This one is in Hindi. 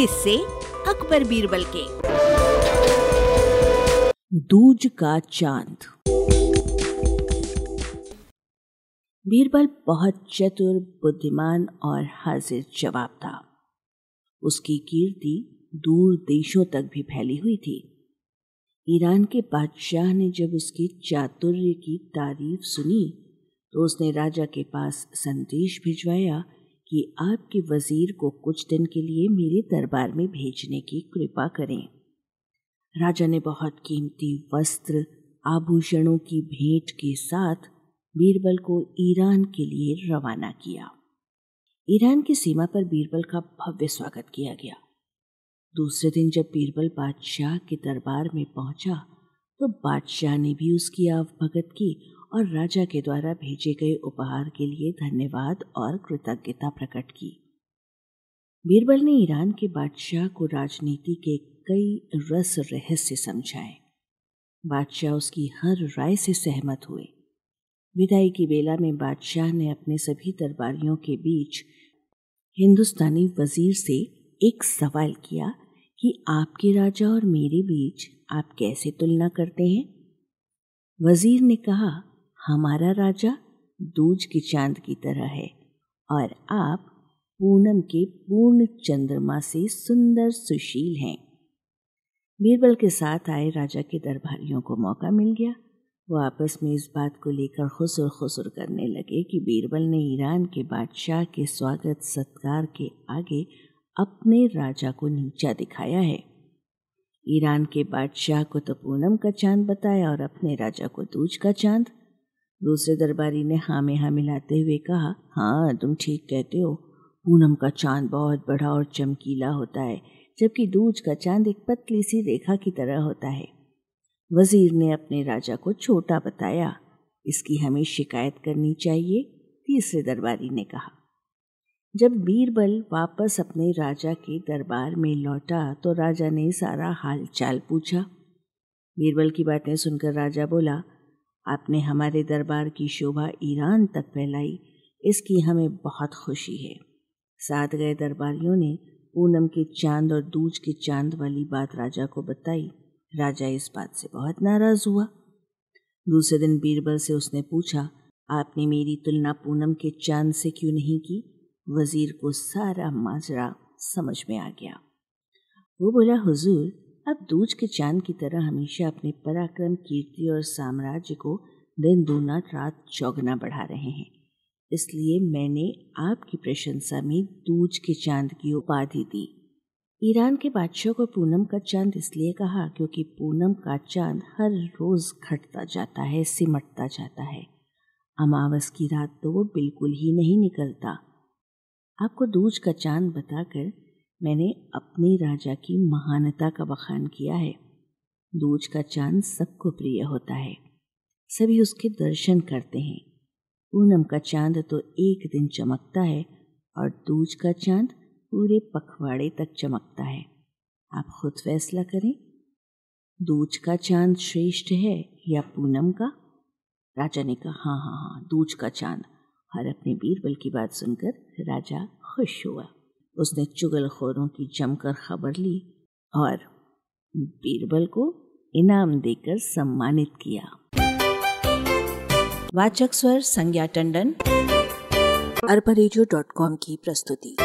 किससे अकबर बीरबल के। दूज का चाँद। बीरबल बहुत चतुर, बुद्धिमान और हाजिर जवाब था। उसकी कीर्ति दूर देशों तक भी फैली हुई थी। ईरान के बादशाह ने जब उसके चातुर्य की तारीफ़ सुनी तो उसने राजा के पास संदेश भिजवाया कि आपके वज़ीर को कुछ दिन के लिए मेरे दरबार में भेजने की कृपा करें। राजा ने बहुत कीमती वस्त्र, आभूषणों की भेंट के साथ बीरबल को ईरान के लिए रवाना किया। ईरान की सीमा पर बीरबल का भव्य स्वागत किया गया। दूसरे दिन जब बीरबल बादशाह के दरबार में पहुँचा तो बादशाह ने भी उसकी आवभगत की और राजा के द्वारा भेजे गए उपहार के लिए धन्यवाद और कृतज्ञता प्रकट की। बीरबल ने ईरान के बादशाह को राजनीति के कई रस रहस्य समझाए। बादशाह उसकी हर राय से सहमत हुए। विदाई की बेला में बादशाह ने अपने सभी दरबारियों के बीच हिंदुस्तानी वज़ीर से एक सवाल किया कि आपके राजा और मेरे बीच आप कैसे तुलना करते हैं? वज़ीर ने कहा हमारा राजा दूज के चाँद की तरह है और आप पूनम के पूर्ण चंद्रमा से सुंदर सुशील हैं। बीरबल के साथ आए राजा के दरबारियों को मौका मिल गया। वो आपस में इस बात को लेकर खुसुर खुसुर करने लगे कि बीरबल ने ईरान के बादशाह के स्वागत सत्कार के आगे अपने राजा को नीचा दिखाया है। ईरान के बादशाह को तो पूनम का चाँद बताया और अपने राजा को दूज का चाँद दूसरे दरबारी ने हाँ में हाँ मिलाते हुए कहा हाँ तुम ठीक कहते हो। पूनम का चाँद बहुत बड़ा और चमकीला होता है, जबकि दूज का चाँद एक पतली सी रेखा की तरह होता है। वज़ीर ने अपने राजा को छोटा बताया, इसकी हमें शिकायत करनी चाहिए, तीसरे दरबारी ने कहा। जब बीरबल वापस अपने राजा के दरबार में लौटा तो राजा ने सारा हाल चाल पूछा। बीरबल की बातें सुनकर राजा बोला आपने हमारे दरबार की शोभा ईरान तक फैलाई, इसकी हमें बहुत खुशी है। साथ गए दरबारियों ने पूनम के चाँद और दूज के चाँद वाली बात राजा को बताई। राजा इस बात से बहुत नाराज़ हुआ। दूसरे दिन बीरबल से उसने पूछा, आपने मेरी तुलना पूनम के चाँद से क्यों नहीं की? वज़ीर को सारा माजरा समझ में आ गया। वो बोला, हुजूर अब दूज के चाँद की तरह हमेशा अपने पराक्रम, कीर्ति और साम्राज्य को दिन दूना रात चौगना बढ़ा रहे हैं। इसलिए मैंने आपकी प्रशंसा में दूज के चाँद की उपाधि दी। ईरान के बादशाह को पूनम का चाँद इसलिए कहा क्योंकि पूनम का चाँद हर रोज घटता जाता है, सिमटता जाता है। अमावस की रात तो वो बिल्कुल ही नहीं निकलता। आपको दूज का चाँद बताकर मैंने अपने राजा की महानता का बखान किया है। दूज का चाँद सबको प्रिय होता है। सभी उसके दर्शन करते हैं। पूनम का चाँद तो एक दिन चमकता है और दूज का चाँद पूरे पखवाड़े तक चमकता है। आप खुद फैसला करें। दूज का चाँद श्रेष्ठ है या पूनम का? राजा ने कहा हाँ हाँ हाँ दूज का चाँद। और अपने बीरबल की बात सुनकर राजा खुश हुआ। उसने चुगलखोरों की जमकर खबर ली और बीरबल को इनाम देकर सम्मानित किया। वाचक स्वर संज्ञा टंडन। अरबा की प्रस्तुति।